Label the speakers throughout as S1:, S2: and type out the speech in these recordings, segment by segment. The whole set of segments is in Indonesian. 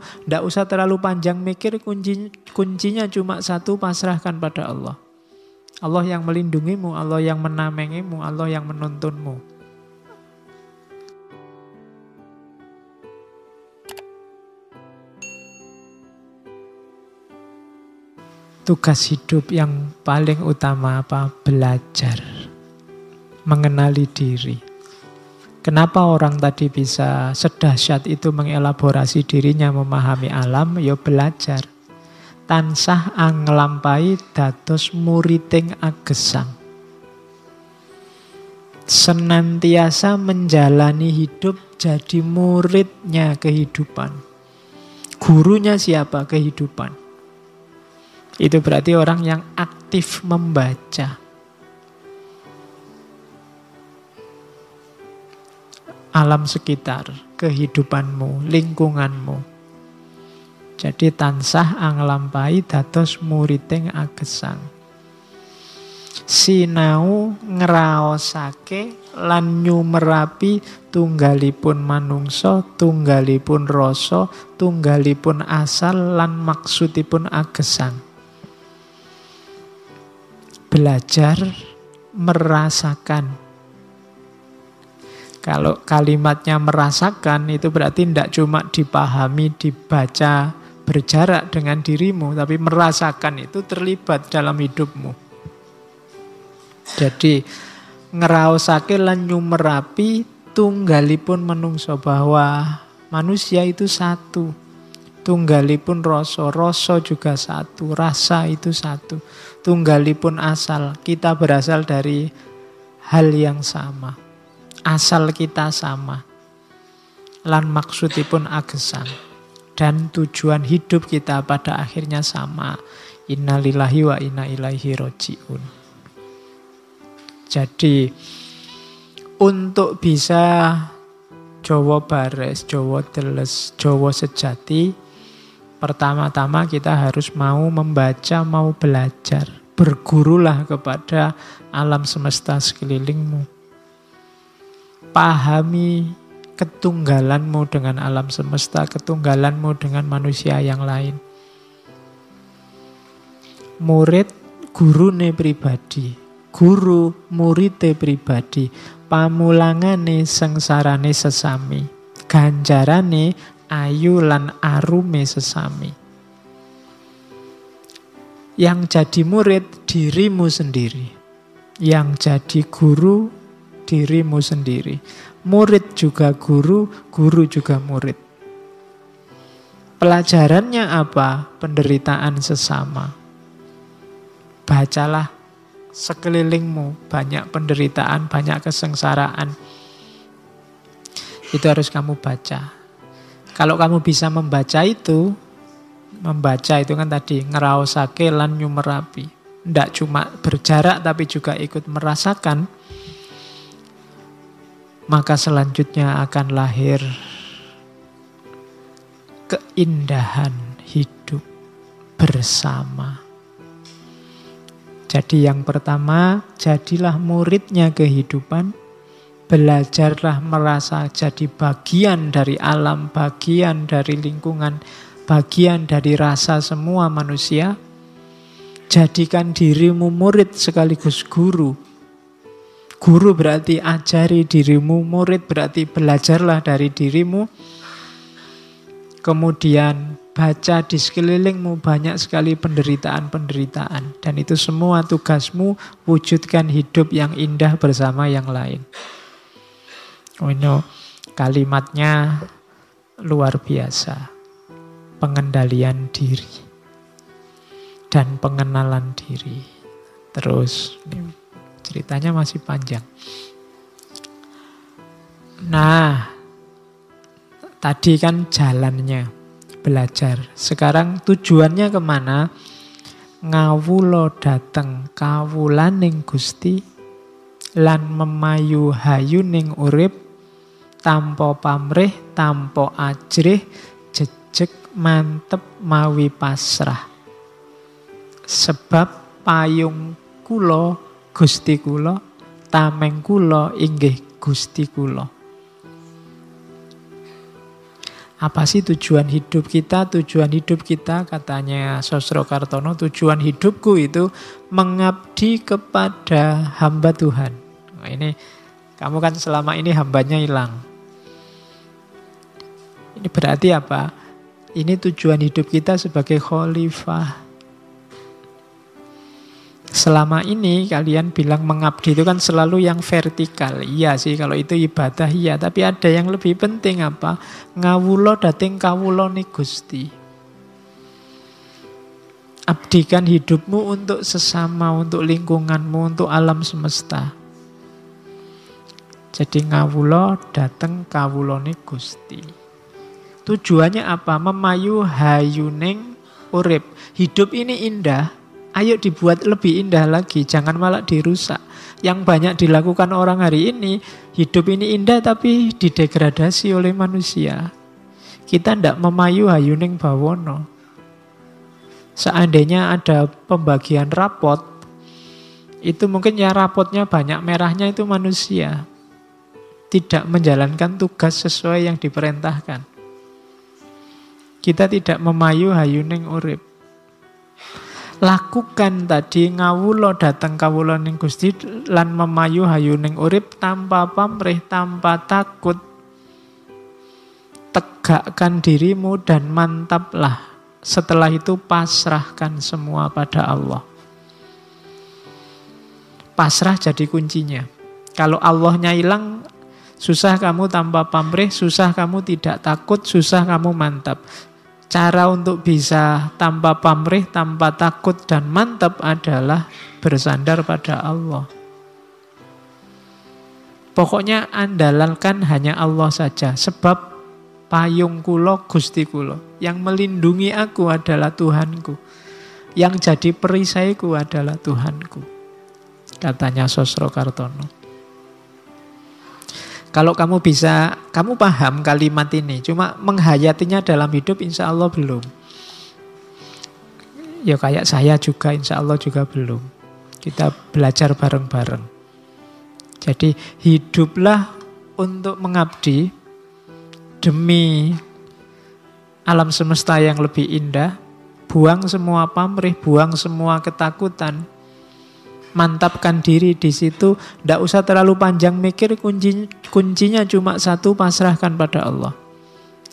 S1: Tidak usah terlalu panjang mikir, kunci, kuncinya cuma satu, pasrahkan pada Allah. Allah yang melindungimu, Allah yang menamengimu, Allah yang menuntunmu. Tugas hidup yang paling utama apa? Belajar. Mengenali diri. Kenapa orang tadi bisa sedahsyat itu mengelaborasi dirinya memahami alam? Ya belajar. Tansah anglampai dados muriting agesang. Senantiasa menjalani hidup jadi muridnya kehidupan. Gurunya siapa? Kehidupan. Itu berarti orang yang aktif membaca. Alam sekitar, kehidupanmu, lingkunganmu. Jadi tansah anglampai dados muriting agesang. Sinau ngraosake lan nyumerapi tunggalipun manungsa, tunggalipun rasa, tunggalipun asal lan maksudipun agesang belajar merasakan. Kalau kalimatnya merasakan itu berarti tidak cuma dipahami, dibaca, berjarak dengan dirimu, tapi merasakan itu terlibat dalam hidupmu. Jadi ngeraosake lan nyumerapi tunggalipun menungso bahwa manusia itu satu. Tunggalipun rasa, rasa juga satu, rasa itu satu. Tunggalipun asal, kita berasal dari hal yang sama. Asal kita sama. Lan maksudipun agesan. Dan tujuan hidup kita pada akhirnya sama. Innalillahi wa inna ilaihi roji'un. Jadi, untuk bisa Jawa bares, Jawa teles, Jawa sejati, Pertama-tama kita harus mau membaca, mau belajar. Bergurulah kepada alam semesta sekelilingmu. Pahami ketunggalanmu dengan alam semesta, ketunggalanmu dengan manusia yang lain. Murid gurune pribadi, guru murite pribadi, pamulangane sengsarane sesami, ganjarane ayu lan arume sesami. Yang jadi murid dirimu sendiri. Yang jadi guru dirimu sendiri. Murid juga guru, guru juga murid. Pelajarannya apa? Penderitaan sesama. Bacalah sekelilingmu banyak penderitaan, banyak kesengsaraan. Itu harus kamu baca. Kalau kamu bisa membaca itu, membaca itu kan tadi ngeraosake lan nyumerapi. Tidak cuma berjarak tapi juga ikut merasakan. Maka selanjutnya akan lahir keindahan hidup bersama. Jadi yang pertama, jadilah muridnya kehidupan. Belajarlah merasa jadi bagian dari alam, bagian dari lingkungan, bagian dari rasa semua manusia. Jadikan dirimu murid sekaligus guru. Guru berarti ajari dirimu, murid berarti belajarlah dari dirimu. Kemudian baca di sekelilingmu banyak sekali penderitaan-penderitaan. Dan itu semua tugasmu wujudkan hidup yang indah bersama yang lain. Oh ini kalimatnya luar biasa. Pengendalian diri dan pengenalan diri. Terus ceritanya masih panjang. Nah, tadi kan jalannya belajar. Sekarang tujuannya ke mana? Ngawulo dateng kawulaning Gusti lan memayu hayuning urip Tampo pamrih, tampo ajrih, jejek mantep mawi pasrah. Sebab payung kulo Gusti kulo, tameng kulo inggih Gusti kulo. Apa sih tujuan hidup kita? Tujuan hidup kita katanya Sosro Kartono, tujuan hidupku itu mengabdi kepada hamba Tuhan. Nah, ini kamu kan selama ini hambanya hilang. Ini berarti apa? Ini tujuan hidup kita sebagai khalifah. Selama ini kalian bilang mengabdi itu kan selalu yang vertikal. Iya sih kalau itu ibadah iya, tapi ada yang lebih penting apa? Ngawulo dating kawulo nih Gusti. Abdikan hidupmu untuk sesama, untuk lingkunganmu, untuk alam semesta. Jadi ngawulo dateng kawulo nih Gusti. Tujuannya apa? Memayu hayuning urip. Hidup ini indah, Ayo dibuat lebih indah lagi, jangan malah dirusak. Yang banyak dilakukan orang hari ini, hidup ini indah tapi didegradasi oleh manusia. Kita tidak memayu hayuning bawono. Seandainya ada pembagian rapot, itu mungkin ya rapotnya banyak merahnya itu manusia. Tidak menjalankan tugas sesuai yang diperintahkan. Kita tidak memayu hayuning urip lakukan tadi ngawulo datang kawulo ning Gusti lan memayu hayu ning urip tanpa pamrih tanpa takut. Tegakkan dirimu dan mantaplah. Setelah itu pasrahkan semua pada Allah. Pasrah jadi kuncinya. Kalau Allahnya hilang susah kamu tanpa pamrih susah kamu tidak takut susah kamu mantap Cara untuk bisa tanpa pamrih, tanpa takut dan mantap adalah bersandar pada Allah. Pokoknya andalalkan hanya Allah saja. Sebab payung kulo gusti kulo. Yang melindungi aku adalah Tuhanku. Yang jadi perisaiku adalah Tuhanku. Katanya Sosro Kartono. Kalau kamu bisa, kamu paham kalimat ini, cuma menghayatinya dalam hidup insya Allah belum. Ya kayak saya juga insya Allah juga belum. Kita belajar bareng-bareng. Jadi hiduplah untuk mengabdi demi alam semesta yang lebih indah. Buang semua pamrih, buang semua ketakutan, mantapkan diri di situ. Tidak usah terlalu panjang mikir, kunci, kuncinya cuma satu, pasrahkan pada Allah.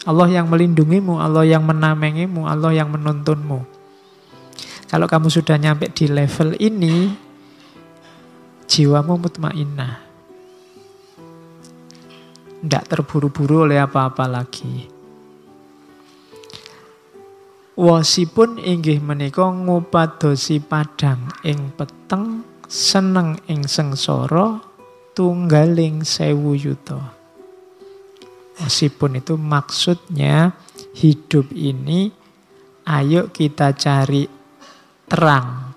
S1: Allah yang melindungimu, Allah yang menamengimu, Allah yang menuntunmu. Kalau kamu sudah nyampe di level ini, jiwamu mutmainnah. Tidak terburu-buru oleh apa-apa lagi. Wasipun inggih menika ngupadosi padang ing peteng seneng ing sengsara tunggaling sewu yuto. Meskipun itu maksudnya hidup ini ayo kita cari terang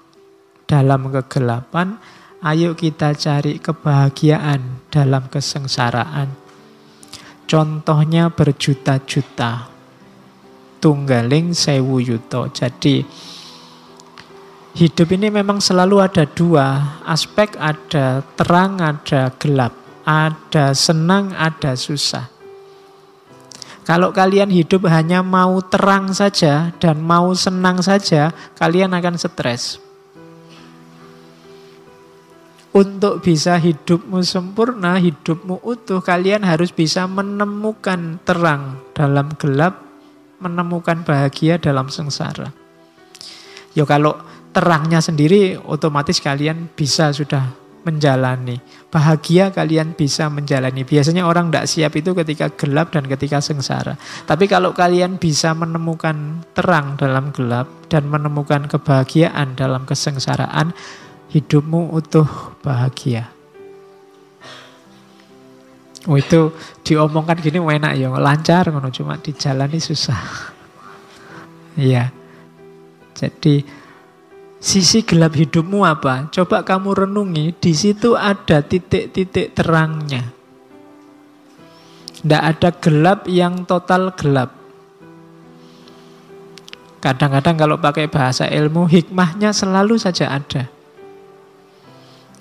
S1: dalam kegelapan, ayo kita cari kebahagiaan dalam kesengsaraan. Contohnya berjuta-juta. Tunggaling sewu yuto. Jadi hidup ini memang selalu ada dua aspek, ada terang, ada gelap, ada senang, ada susah. Kalau kalian hidup hanya mau terang saja dan mau senang saja, kalian akan stres. Untuk bisa hidupmu sempurna, hidupmu utuh, kalian harus bisa menemukan terang dalam gelap, menemukan bahagia dalam sengsara. Yo kalau terangnya sendiri otomatis kalian bisa sudah menjalani. Bahagia kalian bisa menjalani. Biasanya orang tidak siap itu ketika gelap dan ketika sengsara. Tapi kalau kalian bisa menemukan terang dalam gelap dan menemukan kebahagiaan dalam kesengsaraan, hidupmu utuh bahagia. Oh itu diomongkan gini enak ya, lancar cuma dijalani susah. Iya. Jadi Sisi gelap hidupmu apa? Coba kamu renungi, di situ ada titik-titik terangnya. Tidak ada gelap yang total gelap. Kadang-kadang kalau pakai bahasa ilmu, hikmahnya selalu saja ada.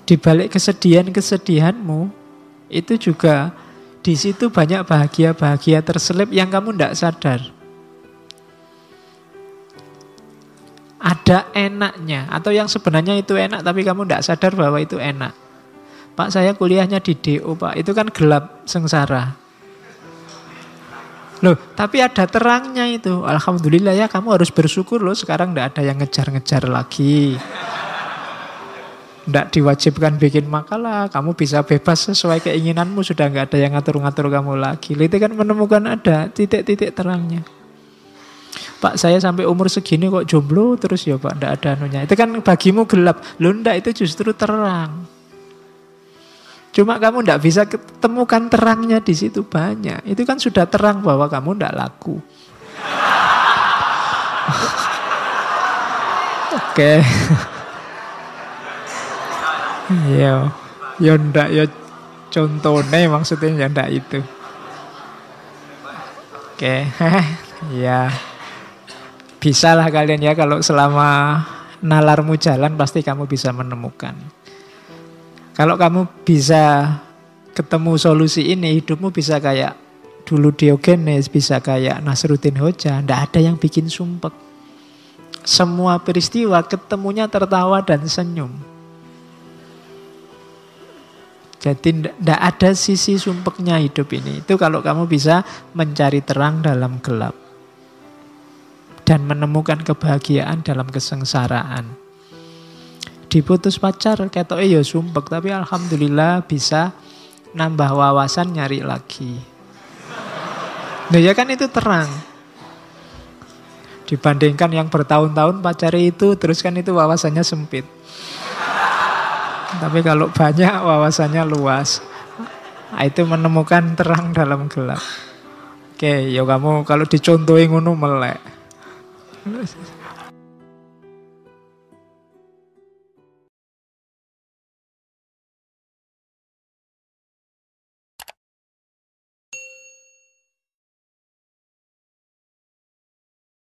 S1: Di balik kesedihan-kesedihanmu, itu juga di situ banyak bahagia-bahagia terselip yang kamu tidak sadar. Ada enaknya atau yang sebenarnya itu enak tapi kamu tidak sadar bahwa itu enak. Pak saya kuliahnya di DO Pak, itu kan gelap sengsara. Loh, tapi ada terangnya itu. Alhamdulillah ya kamu harus bersyukur loh sekarang tidak ada yang ngejar-ngejar lagi. Tidak diwajibkan bikin makalah, kamu bisa bebas sesuai keinginanmu, sudah nggak ada yang ngatur-ngatur kamu lagi. Itu kan menemukan ada titik-titik terangnya. Pak saya sampai umur segini kok jomblo terus ya Pak, tidak ada anunya. Itu kan bagimu gelap, lo ndak itu justru terang. Cuma kamu tidak bisa ketemukan terangnya di situ banyak. Itu kan sudah terang bahwa kamu tidak laku. Oke. Iya. Ya ndak ya contohnya maksudnya ya ndak itu. Oke. ya. Bisa lah kalian ya kalau selama nalarmu jalan pasti kamu bisa menemukan. Kalau kamu bisa ketemu solusi ini, hidupmu bisa kayak dulu Diogenes, bisa kayak Nasruddin Hoja, ndak ada yang bikin sumpek. Semua peristiwa ketemunya tertawa dan senyum. Jadi tidak ada sisi sumpeknya hidup ini. Itu kalau kamu bisa mencari terang dalam gelap. Dan menemukan kebahagiaan dalam kesengsaraan. Diputus pacar, ketok ya sumpek. Tapi Alhamdulillah bisa nambah wawasan nyari lagi. Nah ya kan itu terang. Dibandingkan yang bertahun-tahun pacari itu, terus kan itu wawasannya sempit. Tapi kalau banyak wawasannya luas. Nah, itu menemukan terang dalam gelap. Oke, ya kamu kalau dicontohin ngono melek. 有 没